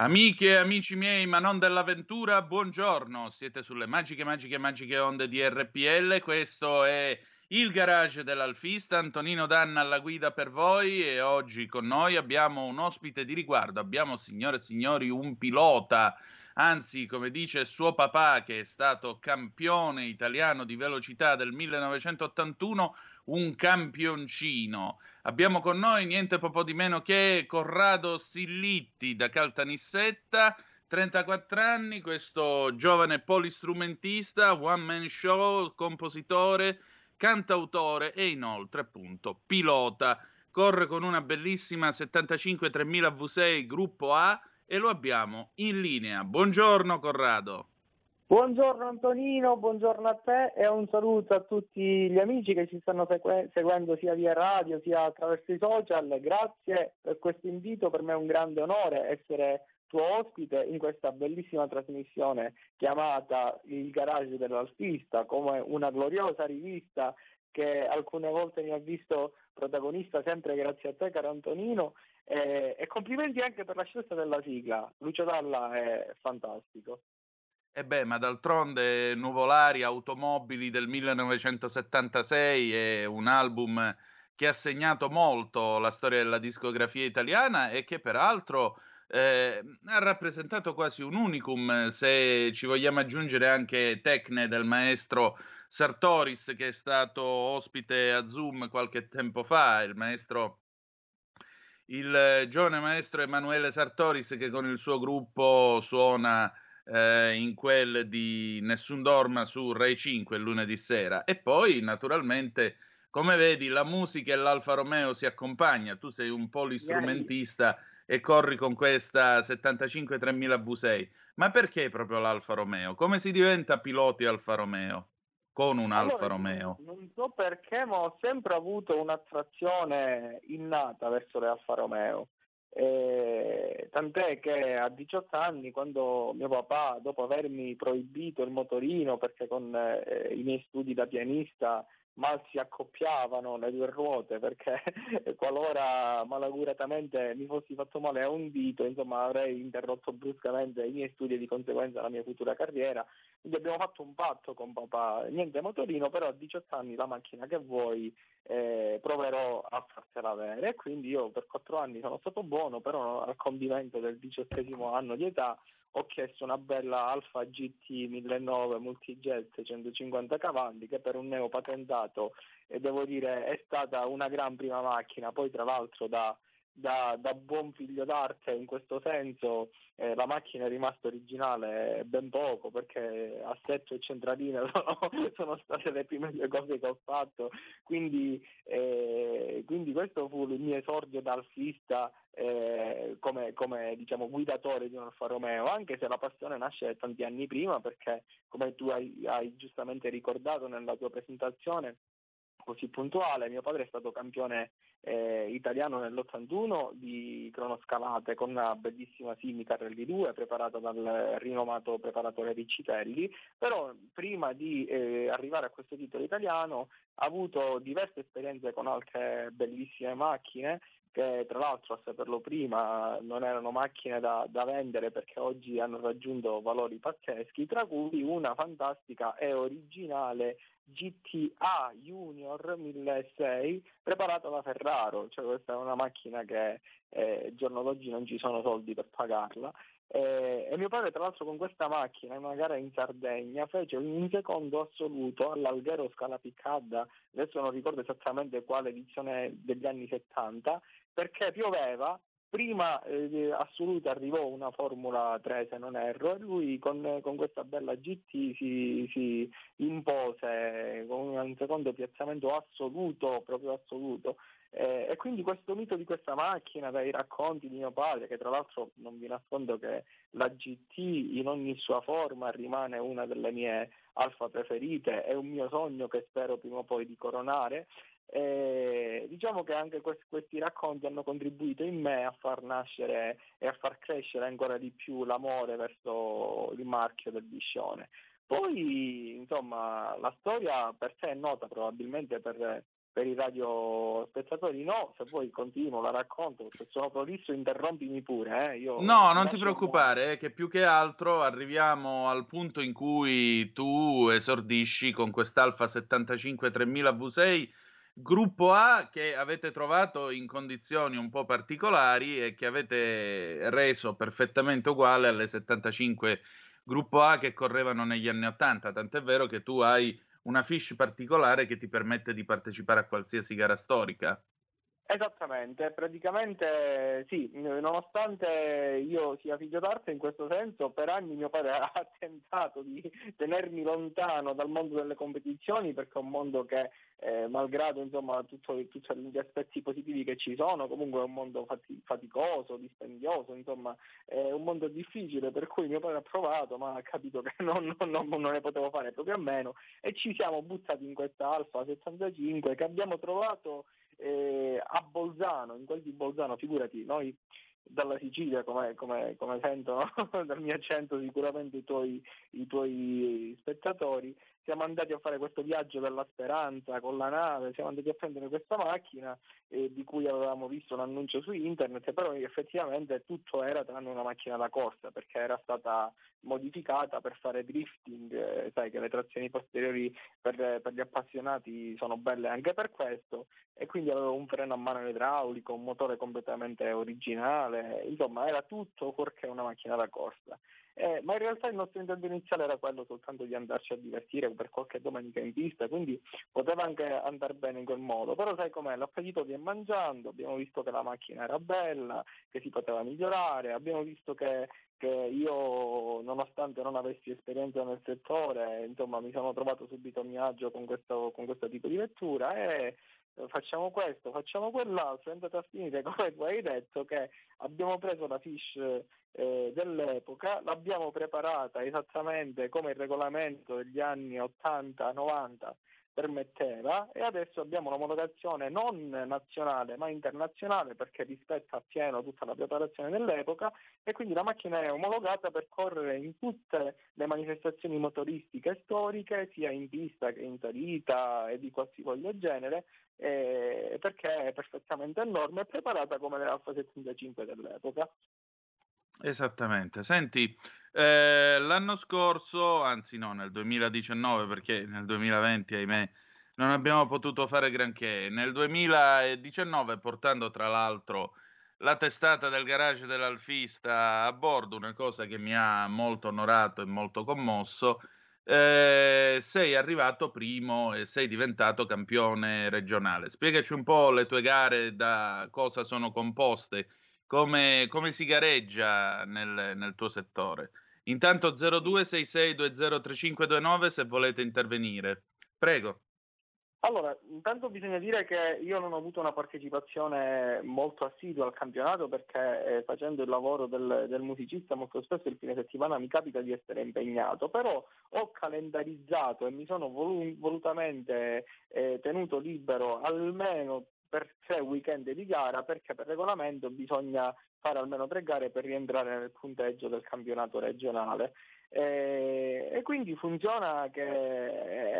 Amiche e amici miei, ma non dell'avventura, buongiorno. Siete sulle magiche, magiche, magiche onde di RPL. Questo è il garage dell'Alfista. Antonino Danna alla guida per voi e oggi con noi abbiamo un ospite di riguardo. Abbiamo, signore e signori, un pilota. Anzi, come dice suo papà, che è stato campione italiano di velocità del 1981, un campioncino. Abbiamo con noi niente po' di meno che Corrado Sillitti da Caltanissetta, 34 anni, questo giovane polistrumentista, one man show, compositore, cantautore e inoltre appunto pilota. Corre con una bellissima 75 3000 V6 gruppo A e lo abbiamo in linea. Buongiorno Corrado. Buongiorno Antonino, buongiorno a te e un saluto a tutti gli amici che ci stanno segue- seguendo sia via radio sia attraverso i social. Grazie per questo invito, per me è un grande onore essere tuo ospite in questa bellissima trasmissione chiamata Il garage dell'alfista, come una gloriosa rivista che alcune volte mi ha visto protagonista sempre grazie a te caro Antonino e, e complimenti anche per la scelta della sigla, Lucio Dalla è fantastico. E beh, ma d'altronde Nuvolari, Automobili del 1976 è un album che ha segnato molto la storia della discografia italiana e che peraltro eh, ha rappresentato quasi un unicum se ci vogliamo aggiungere anche Tecne del maestro Sartoris che è stato ospite a Zoom qualche tempo fa, il maestro il giovane maestro Emanuele Sartoris che con il suo gruppo suona eh, in quel di Nessun Dorma su Rai 5 il lunedì sera. E poi, naturalmente, come vedi, la musica e l'Alfa Romeo si accompagna. Tu sei un polistrumentista e corri con questa 75 3000 V6. Ma perché proprio l'Alfa Romeo? Come si diventa piloti Alfa Romeo? Con un allora, Alfa Romeo? Non so perché, ma ho sempre avuto un'attrazione innata verso le Alfa Romeo. Eh, tant'è che a 18 anni, quando mio papà, dopo avermi proibito il motorino, perché con eh, i miei studi da pianista mal si accoppiavano le due ruote perché qualora malauguratamente mi fossi fatto male a un dito, insomma avrei interrotto bruscamente i miei studi e di conseguenza la mia futura carriera. Quindi abbiamo fatto un patto con papà, niente motorino, però a 18 anni la macchina che vuoi eh, proverò a farsela avere. Quindi io per 4 anni sono stato buono, però al condimento del diciottesimo anno di età ho chiesto una bella Alfa GT 1009 multijet 150 cavalli che per un neopatentato e devo dire è stata una gran prima macchina, poi tra l'altro da da, da, buon figlio d'arte in questo senso eh, la macchina è rimasta originale ben poco perché assetto e centralina sono, sono, state le prime due cose che ho fatto. Quindi, eh, quindi questo fu il mio esordio da alfista eh, come, come diciamo, guidatore di un Alfa Romeo anche se la passione nasce tanti anni prima perché come tu hai, hai giustamente ricordato nella tua presentazione così puntuale. Mio padre è stato campione eh, italiano nell'81 di cronoscalate con una bellissima Simicar Rally2 preparata dal rinomato preparatore Riccitelli, però prima di eh, arrivare a questo titolo italiano ha avuto diverse esperienze con altre bellissime macchine che tra l'altro a saperlo prima non erano macchine da, da, vendere perché oggi hanno raggiunto valori pazzeschi, tra cui una fantastica e originale GTA Junior 1006 preparata da Ferraro, cioè questa è una macchina che eh, giorno d'oggi non ci sono soldi per pagarla. Eh, e mio padre tra l'altro con questa macchina in una gara in Sardegna fece un secondo assoluto all'Alghero Scala Piccadda, adesso non ricordo esattamente quale edizione degli anni 70, perché pioveva prima eh, assoluta arrivò una Formula 3 se non erro e lui con, con questa bella GT si, si, impose con un secondo piazzamento assoluto, proprio assoluto. Eh, e quindi questo mito di questa macchina, dai racconti di mio padre, che tra l'altro non vi nascondo che la GT in ogni sua forma rimane una delle mie alfa preferite, è un mio sogno che spero prima o poi di coronare. E diciamo che anche questi, questi racconti hanno contribuito in me a far nascere e a far crescere ancora di più l'amore verso il marchio del Biscione. Poi, insomma, la storia per sé è nota probabilmente per, per i radiospettatori no, se vuoi continuo, la racconto, se sono prolisso interrompimi pure. Eh. Io no, non ti preoccupare, eh, che più che altro arriviamo al punto in cui tu esordisci con quest'Alfa 75 3000 V6 gruppo A che avete trovato in condizioni un po' particolari e che avete reso perfettamente uguale alle 75 gruppo A che correvano negli anni 80, tant'è vero che tu hai una fiche particolare che ti permette di partecipare a qualsiasi gara storica. Esattamente, praticamente sì, nonostante io sia figlio d'arte in questo senso, per anni mio padre ha tentato di tenermi lontano dal mondo delle competizioni perché è un mondo che, eh, malgrado insomma, tutto, tutti gli aspetti positivi che ci sono, comunque è un mondo faticoso, dispendioso, insomma è un mondo difficile per cui mio padre ha provato ma ha capito che non, non, non ne potevo fare proprio a meno e ci siamo buttati in questa Alfa 75 che abbiamo trovato eh, a Bolzano, in quel di Bolzano, figurati, noi dalla Sicilia, come, come, come sentono dal mio accento sicuramente i tuoi, i tuoi spettatori, siamo andati a fare questo viaggio della speranza con la nave, siamo andati a prendere questa macchina eh, di cui avevamo visto un annuncio su internet, però effettivamente tutto era tranne una macchina da corsa perché era stata modificata per fare drifting, eh, sai che le trazioni posteriori per, per, gli appassionati sono belle anche per questo e quindi avevo un freno a mano idraulico, un motore completamente originale, insomma era tutto fuorché una macchina da corsa. Eh, ma in realtà il nostro intento iniziale era quello soltanto di andarci a divertire per qualche domenica in pista, quindi poteva anche andare bene in quel modo, però sai com'è, l'appetito viene mangiando, abbiamo visto che la macchina era bella, che si poteva migliorare, abbiamo visto che, che io nonostante non avessi esperienza nel settore, insomma mi sono trovato subito a mio agio con questo, con questo tipo di vettura e facciamo questo, facciamo quell'altro, è andata a finire come tu hai detto che abbiamo preso la fish eh, dell'epoca, l'abbiamo preparata esattamente come il regolamento degli anni 80-90 permetteva e adesso abbiamo un'omologazione non nazionale ma internazionale perché rispetta appieno tutta la preparazione dell'epoca e quindi la macchina è omologata per correre in tutte le manifestazioni motoristiche storiche sia in pista che in salita e di qualsivoglia genere eh, perché è perfettamente a norma e preparata come l'Alfa 75 dell'epoca. Esattamente. Senti, eh, l'anno scorso, anzi no, nel 2019, perché nel 2020, ahimè, non abbiamo potuto fare granché. Nel 2019, portando tra l'altro la testata del garage dell'Alfista a bordo, una cosa che mi ha molto onorato e molto commosso, eh, sei arrivato primo e sei diventato campione regionale. Spiegaci un po' le tue gare, da cosa sono composte come, come si gareggia nel, nel tuo settore. Intanto 0266203529 se volete intervenire. Prego. Allora, intanto bisogna dire che io non ho avuto una partecipazione molto assidua al campionato perché eh, facendo il lavoro del, del, musicista molto spesso il fine settimana mi capita di essere impegnato, però ho calendarizzato e mi sono volu- volutamente eh, tenuto libero almeno per tre weekend di gara perché per regolamento bisogna fare almeno tre gare per rientrare nel punteggio del campionato regionale. E, e, quindi funziona che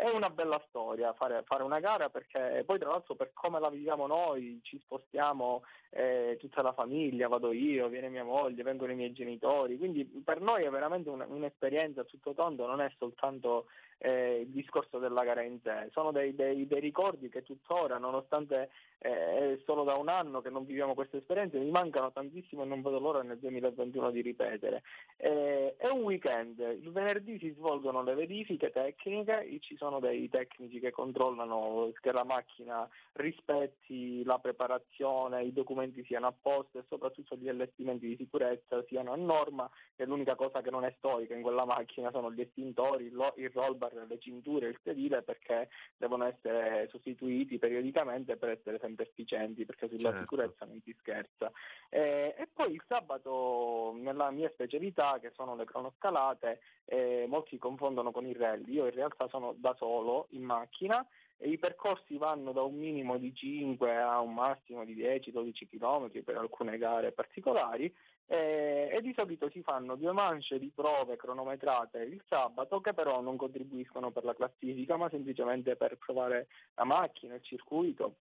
è una bella storia fare, fare, una gara perché poi tra l'altro per come la viviamo noi ci spostiamo eh, tutta la famiglia, vado io, viene mia moglie, vengono i miei genitori, quindi per noi è veramente un, un'esperienza tutto tondo, non è soltanto eh, il discorso della gara in sé, sono dei, dei, dei ricordi che tuttora nonostante eh, è solo da un anno che non viviamo queste esperienze mi mancano tantissimo e non vedo l'ora nel 2021 di ripetere. Eh, è un weekend il venerdì si svolgono le verifiche tecniche, ci sono dei tecnici che controllano che la macchina rispetti la preparazione, i documenti siano a posto e soprattutto gli allestimenti di sicurezza siano a norma e l'unica cosa che non è storica in quella macchina sono gli estintori, il rollbar bumper, le cinture e il sedile perché devono essere sostituiti periodicamente per essere sempre efficienti, perché sulla certo. sicurezza non si scherza. Eh, e poi il sabato, nella mia specialità, che sono le cronoscalate, eh, molti confondono con il rally. Io in realtà sono da solo in macchina e i percorsi vanno da un minimo di 5 a un massimo di 10-12 km per alcune gare particolari eh, e di solito si fanno due mance di prove cronometrate il sabato che però non contribuiscono per la classifica ma semplicemente per provare la macchina, il circuito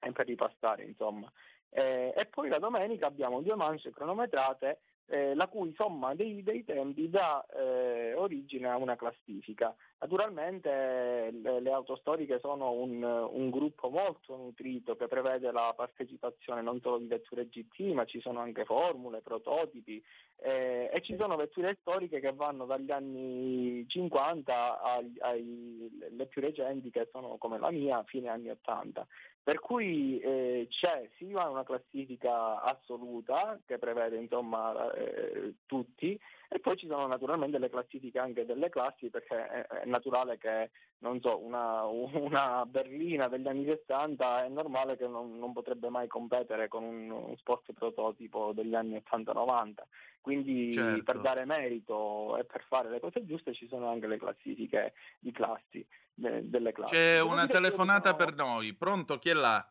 e per ripassare insomma. Eh, e poi la domenica abbiamo due mance cronometrate eh, la cui somma dei, dei tempi dà eh, origine a una classifica. Naturalmente le, le auto storiche sono un, un, gruppo molto nutrito che prevede la partecipazione non solo di vetture GT, ma ci sono anche formule, prototipi eh, e ci sono vetture storiche che vanno dagli anni 50 alle più recenti che sono come la mia, fine anni 80. Per cui eh, c'è sia una classifica assoluta che prevede insomma eh, tutti e poi ci sono naturalmente le classifiche anche delle classi perché è, è naturale che non so, una, una, berlina degli anni 60 è normale che non, non potrebbe mai competere con un, un, sport prototipo degli anni 80-90. Quindi certo. per dare merito e per fare le cose giuste ci sono anche le classifiche di classi, delle classi. C'è una telefonata per noi, pronto? Chi è là?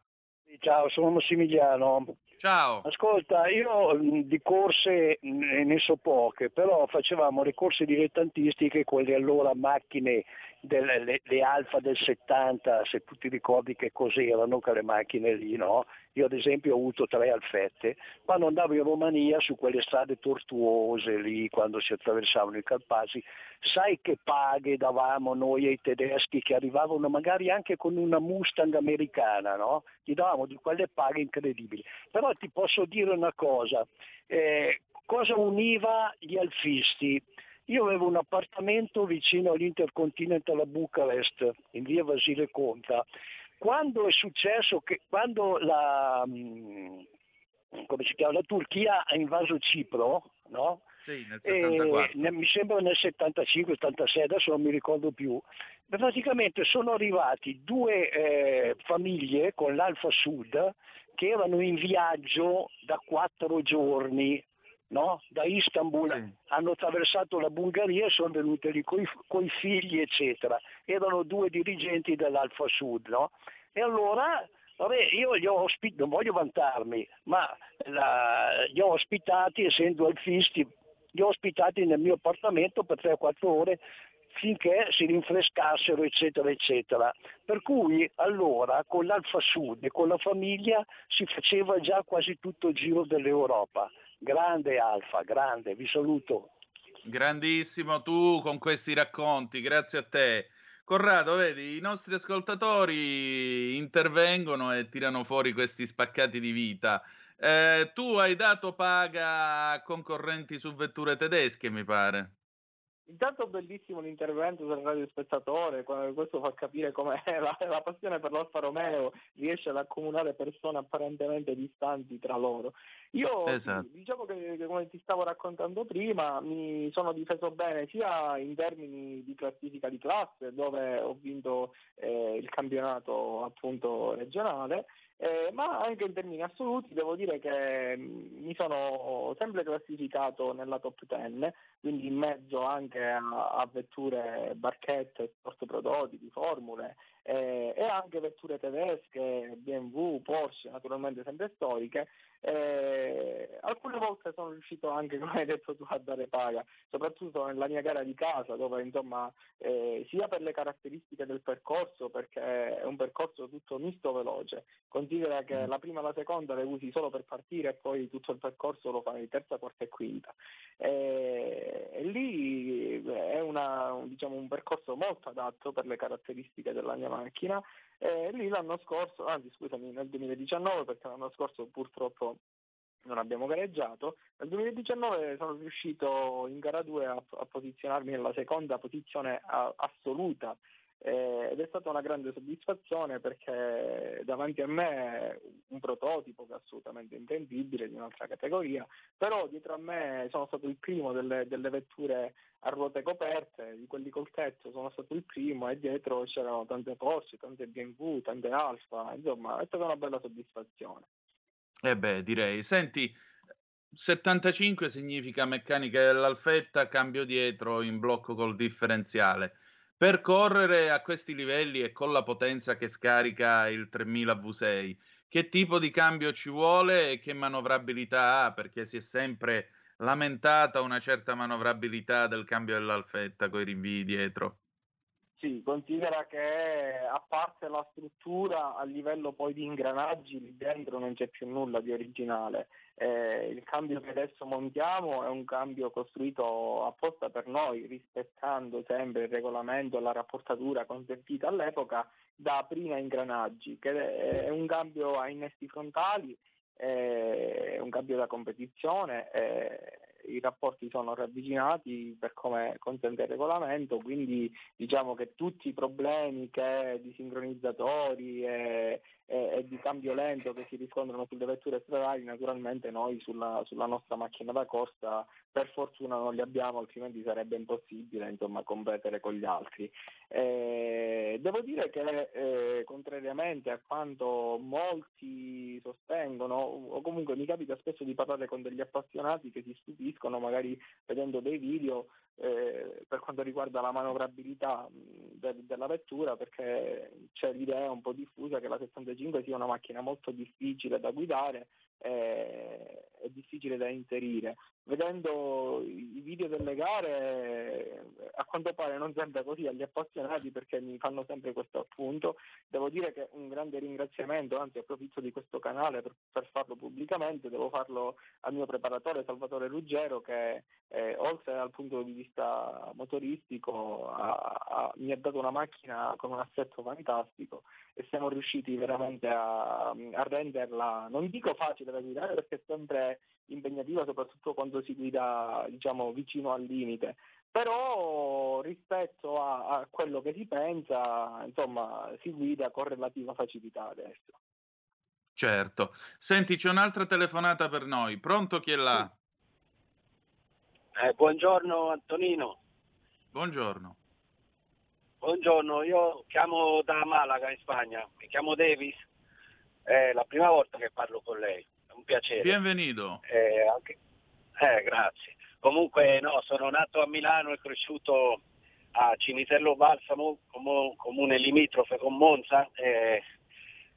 Ciao, sono Massimiliano. Ciao. Ascolta, io di corse ne so poche, però facevamo le corse dilettantistiche, quelle allora macchine delle, le, le, Alfa del 70, se tu ti ricordi che cos'erano quelle macchine lì, no? Io ad esempio ho avuto tre Alfette, quando andavo in Romania su quelle strade tortuose lì, quando si attraversavano i Carpasi, sai che paghe davamo noi ai tedeschi che arrivavano magari anche con una Mustang americana, no? Gli davamo di quelle paghe incredibili. Però ti posso dire una cosa, eh, cosa univa gli alfisti? Io avevo un appartamento vicino all'Intercontinental a Bucarest, in via Vasile Conta. Quando è successo che quando la, mm, chiama, la Turchia ha invaso Cipro, no? Sì, nel 74. E, mi sembra nel 75-86, adesso non mi ricordo più. Praticamente sono arrivati due eh, famiglie con l'Alfa Sud che erano in viaggio da quattro giorni no? da Istanbul sì. hanno attraversato la Bulgaria e sono venuti lì con i figli, eccetera. Erano due dirigenti dell'Alfa Sud. No? E allora Vabbè, io li ho ospitati, non voglio vantarmi, ma la, li ho ospitati, essendo alfisti, li ho ospitati nel mio appartamento per 3-4 ore finché si rinfrescassero, eccetera, eccetera. Per cui allora con l'Alfa Sud e con la famiglia si faceva già quasi tutto il giro dell'Europa. Grande Alfa, grande, vi saluto. Grandissimo tu con questi racconti, grazie a te. Corrado, vedi, i nostri ascoltatori intervengono e tirano fuori questi spaccati di vita. Eh, tu hai dato paga a concorrenti su vetture tedesche, mi pare. Intanto bellissimo l'intervento del radiospettatore, questo fa capire come la, la, passione per l'Alfa Romeo riesce ad accomunare persone apparentemente distanti tra loro. Io esatto. diciamo che, che, come ti stavo raccontando prima mi sono difeso bene sia in termini di classifica di classe dove ho vinto eh, il campionato appunto regionale eh, ma anche in termini assoluti devo dire che mm, mi sono sempre classificato nella top 10, quindi in mezzo anche a, a vetture barchette, sport prodotipi, formule eh, e anche vetture tedesche, BMW, Porsche, naturalmente sempre storiche. Eh, alcune volte sono riuscito anche, come hai detto tu, a dare paga, soprattutto nella mia gara di casa, dove insomma eh, sia per le caratteristiche del percorso, perché è un percorso tutto misto veloce, considera che mm. la prima e la seconda le usi solo per partire e poi tutto il percorso lo fai terza, quarta e quinta. Eh, e lì è una, diciamo, un percorso molto adatto per le caratteristiche della mia macchina. E lì l'anno scorso, anzi scusami, nel 2019 perché l'anno scorso purtroppo non abbiamo gareggiato. Nel 2019 sono riuscito in gara 2 a, a posizionarmi nella seconda posizione a, assoluta eh, ed è stata una grande soddisfazione perché davanti a me un prototipo che è assolutamente intendibile di un'altra categoria, però dietro a me sono stato il primo delle, delle vetture a ruote coperte, di quelli col tetto sono stato il primo e dietro c'erano tante Porsche, tante BMW, tante Alfa, insomma è stata una bella soddisfazione. Eh beh, direi. Senti, 75 significa meccanica dell'alfetta, cambio dietro in blocco col differenziale. Per correre a questi livelli e con la potenza che scarica il 3000 V6, che tipo di cambio ci vuole e che manovrabilità ha? Perché si è sempre lamentata una certa manovrabilità del cambio dell'alfetta con i rinvii dietro. Sì, considera che a parte la struttura, a livello poi di ingranaggi, lì dentro non c'è più nulla di originale. Eh, il cambio che adesso montiamo è un cambio costruito apposta per noi, rispettando sempre il regolamento e la rapportatura consentita all'epoca da prima ingranaggi, che è un cambio a innesti frontali, è un cambio da competizione. È i rapporti sono ravvicinati per come consente il regolamento, quindi diciamo che tutti i problemi che di sincronizzatori e, e, di cambio lento che si riscontrano sulle vetture stradali, naturalmente noi sulla, sulla, nostra macchina da corsa per fortuna non li abbiamo, altrimenti sarebbe impossibile insomma, competere con gli altri. Eh, devo dire che eh, contrariamente a quanto molti sostengono, o comunque mi capita spesso di parlare con degli appassionati che si stupiscono magari vedendo dei video eh, per quanto riguarda la manovrabilità de- della vettura perché c'è l'idea un po' diffusa che la 65 sia una macchina molto difficile da guidare e, e difficile da inserire. Vedendo i video delle gare a quanto pare non sembra così agli appassionati perché mi fanno sempre questo appunto. Devo dire che un grande ringraziamento anzi approfitto di questo canale per, per farlo pubblicamente. Devo farlo al mio preparatore Salvatore Ruggero che eh, oltre al punto di vista motoristico ha, ha, mi ha dato una macchina con un assetto fantastico e siamo riusciti veramente a, a renderla non dico facile da guidare perché è sempre impegnativa soprattutto quando si guida diciamo, vicino al limite, però rispetto a, a, quello che si pensa, insomma, si guida con relativa facilità adesso. Certo. Senti, c'è un'altra telefonata per noi. Pronto chi è là? Eh, buongiorno Antonino. Buongiorno. Buongiorno, io chiamo da Malaga in Spagna, mi chiamo Davis, è la prima volta che parlo con lei un piacere. Benvenuto. Eh, anche... eh, grazie. Comunque no, sono nato a Milano e cresciuto a Cinitello Balsamo, comune limitrofe con Monza eh,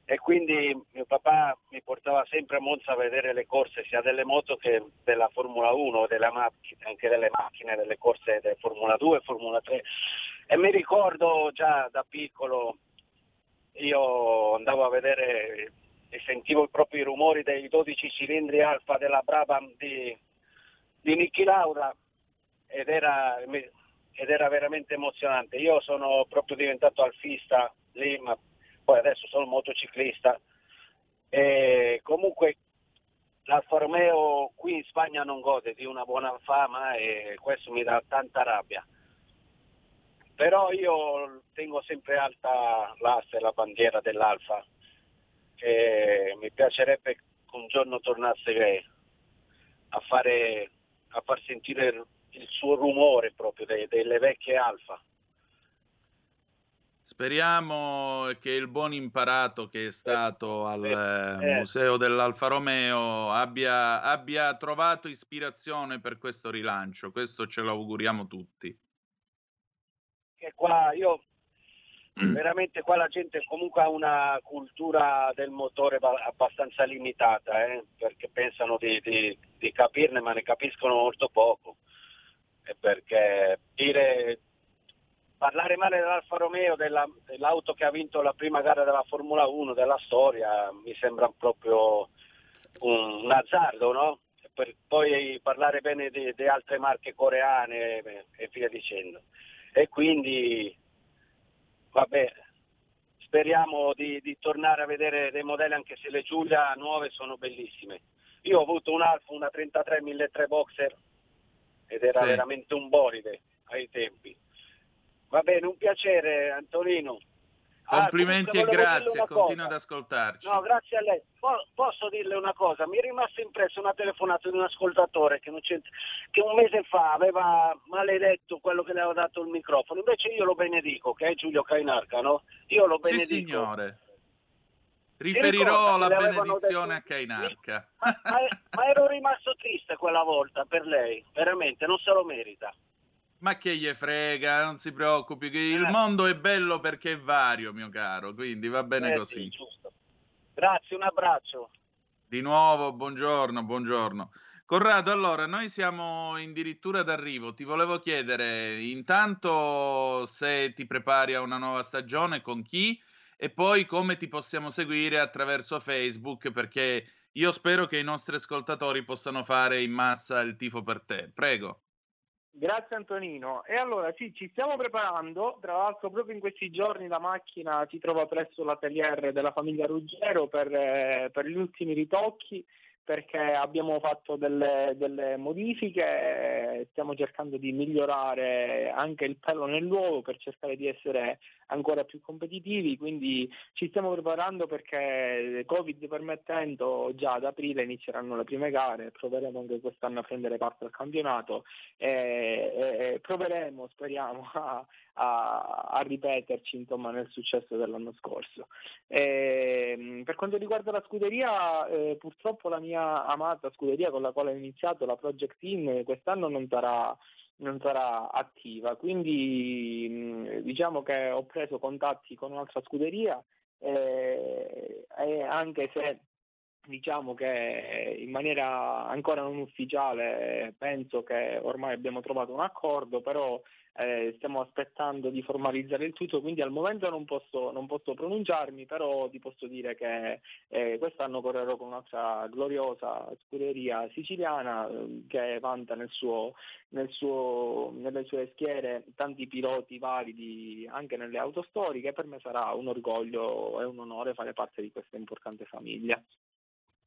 e quindi mio papà mi portava sempre a Monza a vedere le corse sia delle moto che della Formula 1, delle macchine, anche delle macchine, delle corse della Formula 2 e Formula 3 e mi ricordo già da piccolo io andavo a vedere e sentivo proprio i rumori dei 12 cilindri alfa della Brabham di, di Niki Lauda ed era, ed era veramente emozionante. Io sono proprio diventato alfista lì, ma poi adesso sono motociclista. E comunque l'Alfa Romeo qui in Spagna non gode di una buona fama e questo mi dà tanta rabbia. Però io tengo sempre alta l'asse, la bandiera dell'Alfa e mi piacerebbe che un giorno tornasse a, fare, a far sentire il suo rumore proprio de, delle vecchie alfa. Speriamo che il buon imparato che è stato al eh, eh. Museo dell'Alfa Romeo abbia, abbia trovato ispirazione per questo rilancio. Questo ce lo auguriamo tutti. E qua io. Veramente qua la gente comunque ha una cultura del motore abbastanza limitata, eh? perché pensano di, di, di, capirne ma ne capiscono molto poco. E perché dire, parlare male dell'Alfa Romeo, della, dell'auto che ha vinto la prima gara della Formula 1 della storia, mi sembra proprio un, un azzardo, no? Per poi parlare bene di, di altre marche coreane e via dicendo. E quindi vabbè, speriamo di, di, tornare a vedere dei modelli anche se le Giulia nuove sono bellissime. Io ho avuto un Alfa, una 33 1003 Boxer ed era sì. veramente un bolide ai tempi. Va bene, un piacere Antonino. Ah, Complimenti ah, e grazie, continua ad ascoltarci. No, grazie a lei. posso dirle una cosa? Mi è rimasto impresso una telefonata di un ascoltatore che, che, un mese fa aveva maledetto quello che le aveva dato il microfono. Invece io lo benedico, che è Giulio Cainarca, no? Io lo benedico. Sì, signore. Riferirò la benedizione detto... a Cainarca. Ma, ma, ma ero rimasto triste quella volta per lei, veramente, non se lo merita. Ma che gli frega, non si preoccupi, che il eh. mondo è bello perché è vario, mio caro, quindi va bene eh, così. Sì, Grazie, un abbraccio. Di nuovo, buongiorno, buongiorno. Corrado, allora, noi siamo addirittura d'arrivo. Ti volevo chiedere intanto se ti prepari a una nuova stagione, con chi e poi come ti possiamo seguire attraverso Facebook, perché io spero che i nostri ascoltatori possano fare in massa il tifo per te. Prego. Grazie Antonino. E allora sì, ci stiamo preparando, tra l'altro proprio in questi giorni la macchina si trova presso l'atelier della famiglia Ruggero per, eh, per gli ultimi ritocchi perché abbiamo fatto delle, delle, modifiche, stiamo cercando di migliorare anche il pelo nell'uovo per cercare di essere ancora più competitivi, quindi ci stiamo preparando perché Covid permettendo già ad aprile inizieranno le prime gare, proveremo anche quest'anno a prendere parte al campionato e, e proveremo, speriamo, a, a, a ripeterci insomma, nel successo dell'anno scorso. E, per quanto riguarda la scuderia, eh, purtroppo la mia amata scuderia con la quale ho iniziato, la Project Team, quest'anno non sarà non sarà attiva. Quindi diciamo che ho preso contatti con un'altra scuderia eh, e anche se diciamo che in maniera ancora non ufficiale penso che ormai abbiamo trovato un accordo, però eh, stiamo aspettando di formalizzare il tutto, quindi al momento non posso, non posso pronunciarmi, però ti posso dire che eh, quest'anno correrò con un'altra gloriosa scuderia siciliana eh, che vanta nel suo, nel suo, nelle sue schiere tanti piloti validi anche nelle auto storiche, per me sarà un orgoglio e un onore fare parte di questa importante famiglia.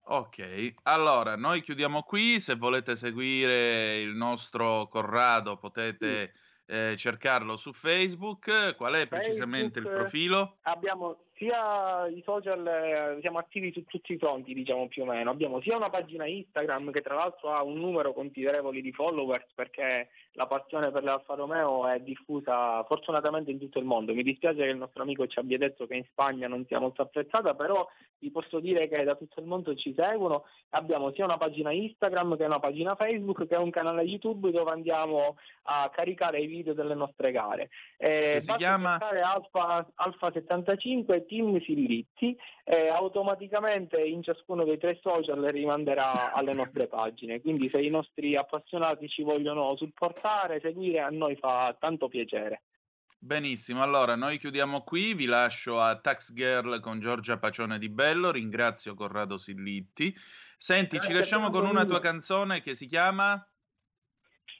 Ok, allora noi chiudiamo qui, se volete seguire il nostro Corrado potete... Sì eh, cercarlo su Facebook. Qual è precisamente Facebook, il profilo? Abbiamo sia i social, eh, siamo attivi su tutti i fronti, diciamo più o meno. Abbiamo sia una pagina Instagram che tra l'altro ha un numero considerevole di followers perché la passione per l'Alfa Romeo è diffusa fortunatamente in tutto il mondo. Mi dispiace che il nostro amico ci abbia detto che in Spagna non sia molto apprezzata, però vi posso dire che da tutto il mondo ci seguono. Abbiamo sia una pagina Instagram che una pagina Facebook che è un canale YouTube dove andiamo a caricare i video delle nostre gare. Eh, si chiama Alfa, Alfa 75 team Sirritti e automaticamente in ciascuno dei tre social rimanderà alle nostre pagine. Quindi se i nostri appassionati ci vogliono supportare, seguire, a noi fa tanto piacere. Benissimo, allora noi chiudiamo qui, vi lascio a Tax Girl con Giorgia Pacione di Bello, ringrazio Corrado Sillitti. Senti, Grazie ci lasciamo con una tua canzone che si chiama...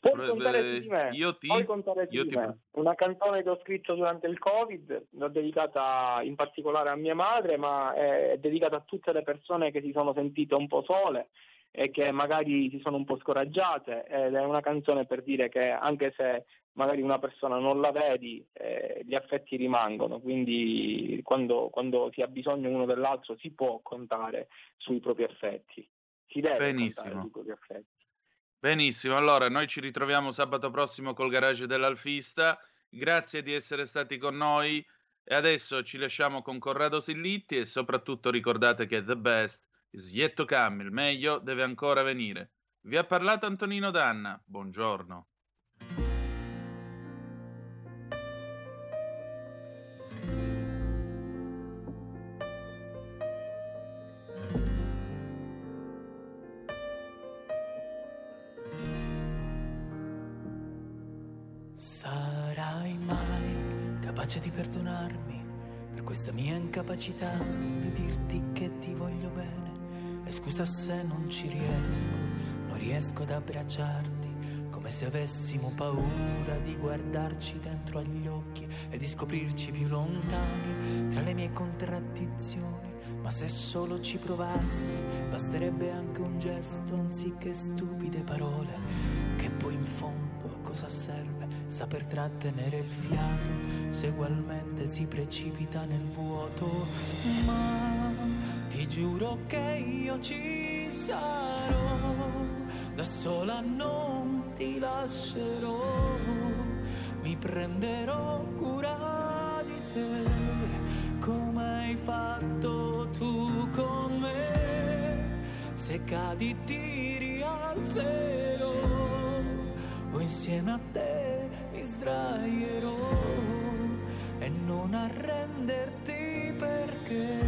Puoi contare su di me. Io ti, Puoi contare su di ti... me. Una canzone che ho scritto durante il Covid, l'ho dedicata in particolare a mia madre, ma è dedicata a tutte le persone che si sono sentite un po' sole e che magari si sono un po' scoraggiate ed è una canzone per dire che anche se magari una persona non la vedi, eh, gli affetti rimangono, quindi quando, quando si ha bisogno uno dell'altro si può contare sui propri affetti, si deve Benissimo. contare sui propri affetti. Benissimo, allora noi ci ritroviamo sabato prossimo col garage dell'Alfista. Grazie di essere stati con noi e adesso ci lasciamo con Corrado Sillitti e soprattutto ricordate che the best is yet to come, il meglio deve ancora venire. Vi ha parlato Antonino Danna, buongiorno. Capace di perdonarmi per questa mia incapacità di dirti che ti voglio bene. E scusa se non ci riesco, non riesco ad abbracciarti, come se avessimo paura di guardarci dentro agli occhi e di scoprirci più lontani tra le mie contraddizioni. Ma se solo ci provassi, basterebbe anche un gesto anziché stupide parole, che poi in fondo a cosa serve? Saper trattenere il fiato se ugualmente si precipita nel vuoto. Ma ti giuro che io ci sarò, da sola non ti lascerò, mi prenderò cura di te come hai fatto tu con me. Se cadi ti rialzerò o insieme a te mi sdraierò e non arrenderti perché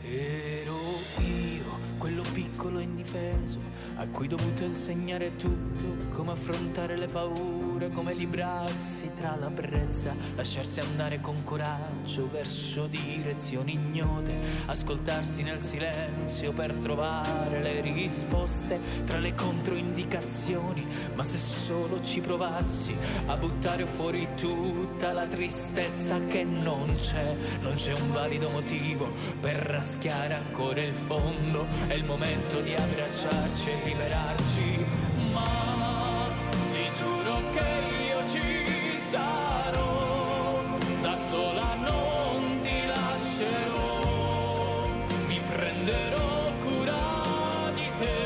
ero io, quello piccolo e indifeso a cui ho dovuto insegnare tutto, come affrontare le paure, come librarsi tra la brezza, lasciarsi andare con coraggio verso direzioni ignote, ascoltarsi nel silenzio per trovare le risposte tra le controindicazioni, ma se solo ci provassi a buttare fuori tutta la tristezza che non c'è, non c'è un valido motivo per raschiare ancora il fondo, è il momento di abbracciarci liberarci, ma ti giuro che io ci sarò, da sola non ti lascerò, mi prenderò cura di te,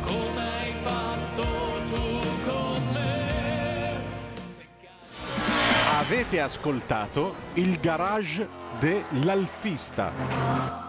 come hai fatto tu con me. Avete ascoltato il garage dell'alfista.